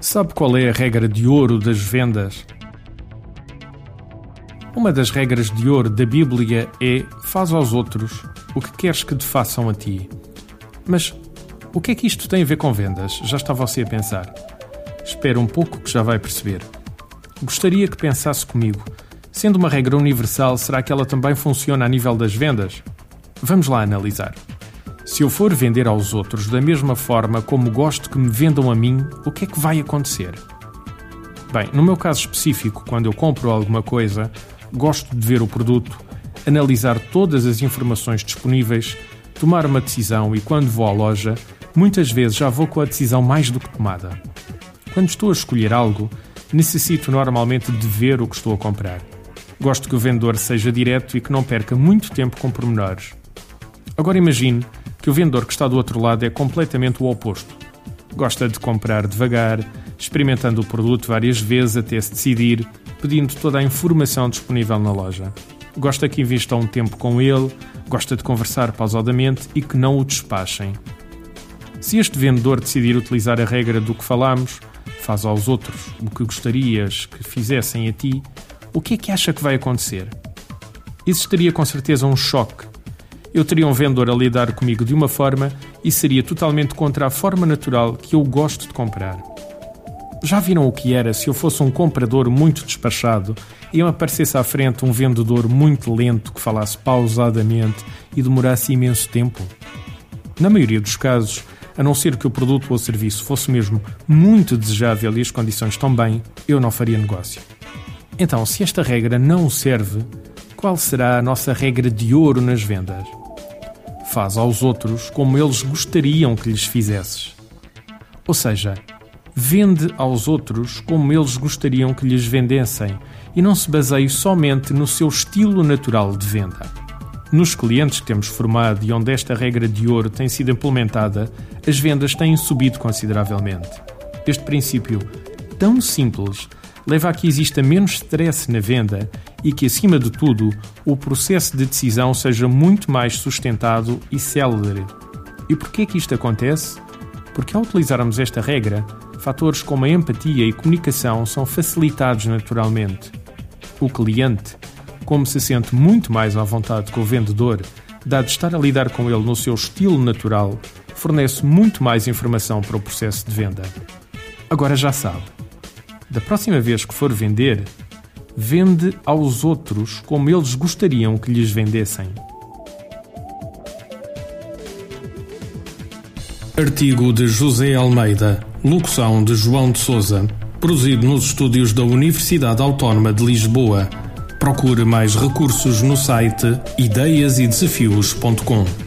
Sabe qual é a regra de ouro das vendas? Uma das regras de ouro da Bíblia é: faz aos outros o que queres que te façam a ti. Mas o que é que isto tem a ver com vendas? Já está você a pensar. Espera um pouco que já vai perceber. Gostaria que pensasse comigo. Sendo uma regra universal, será que ela também funciona a nível das vendas? Vamos lá analisar. Se eu for vender aos outros da mesma forma como gosto que me vendam a mim, o que é que vai acontecer? Bem, no meu caso específico, quando eu compro alguma coisa, gosto de ver o produto, analisar todas as informações disponíveis, tomar uma decisão e quando vou à loja, muitas vezes já vou com a decisão mais do que tomada. Quando estou a escolher algo, necessito normalmente de ver o que estou a comprar. Gosto que o vendedor seja direto e que não perca muito tempo com pormenores. Agora imagine que o vendedor que está do outro lado é completamente o oposto. Gosta de comprar devagar, experimentando o produto várias vezes até se decidir, pedindo toda a informação disponível na loja. Gosta que invista um tempo com ele, gosta de conversar pausadamente e que não o despachem. Se este vendedor decidir utilizar a regra do que falamos, faz aos outros o que gostarias que fizessem a ti, o que é que acha que vai acontecer? Existiria com certeza um choque eu teria um vendedor a lidar comigo de uma forma e seria totalmente contra a forma natural que eu gosto de comprar. Já viram o que era se eu fosse um comprador muito despachado e me aparecesse à frente um vendedor muito lento que falasse pausadamente e demorasse imenso tempo? Na maioria dos casos, a não ser que o produto ou serviço fosse mesmo muito desejável e as condições também, eu não faria negócio. Então, se esta regra não serve, qual será a nossa regra de ouro nas vendas? Faz aos outros como eles gostariam que lhes fizesses. Ou seja, vende aos outros como eles gostariam que lhes vendessem e não se baseie somente no seu estilo natural de venda. Nos clientes que temos formado e onde esta regra de ouro tem sido implementada, as vendas têm subido consideravelmente. Este princípio tão simples leva a que exista menos stress na venda e que, acima de tudo, o processo de decisão seja muito mais sustentado e célere. E por que é que isto acontece? Porque ao utilizarmos esta regra, fatores como a empatia e comunicação são facilitados naturalmente. O cliente, como se sente muito mais à vontade com o vendedor, dado estar a lidar com ele no seu estilo natural, fornece muito mais informação para o processo de venda. Agora já sabe da próxima vez que for vender, vende aos outros como eles gostariam que lhes vendessem. Artigo de José Almeida, locução de João de Souza, produzido nos estúdios da Universidade Autónoma de Lisboa. Procure mais recursos no site ideiasedesafios.com.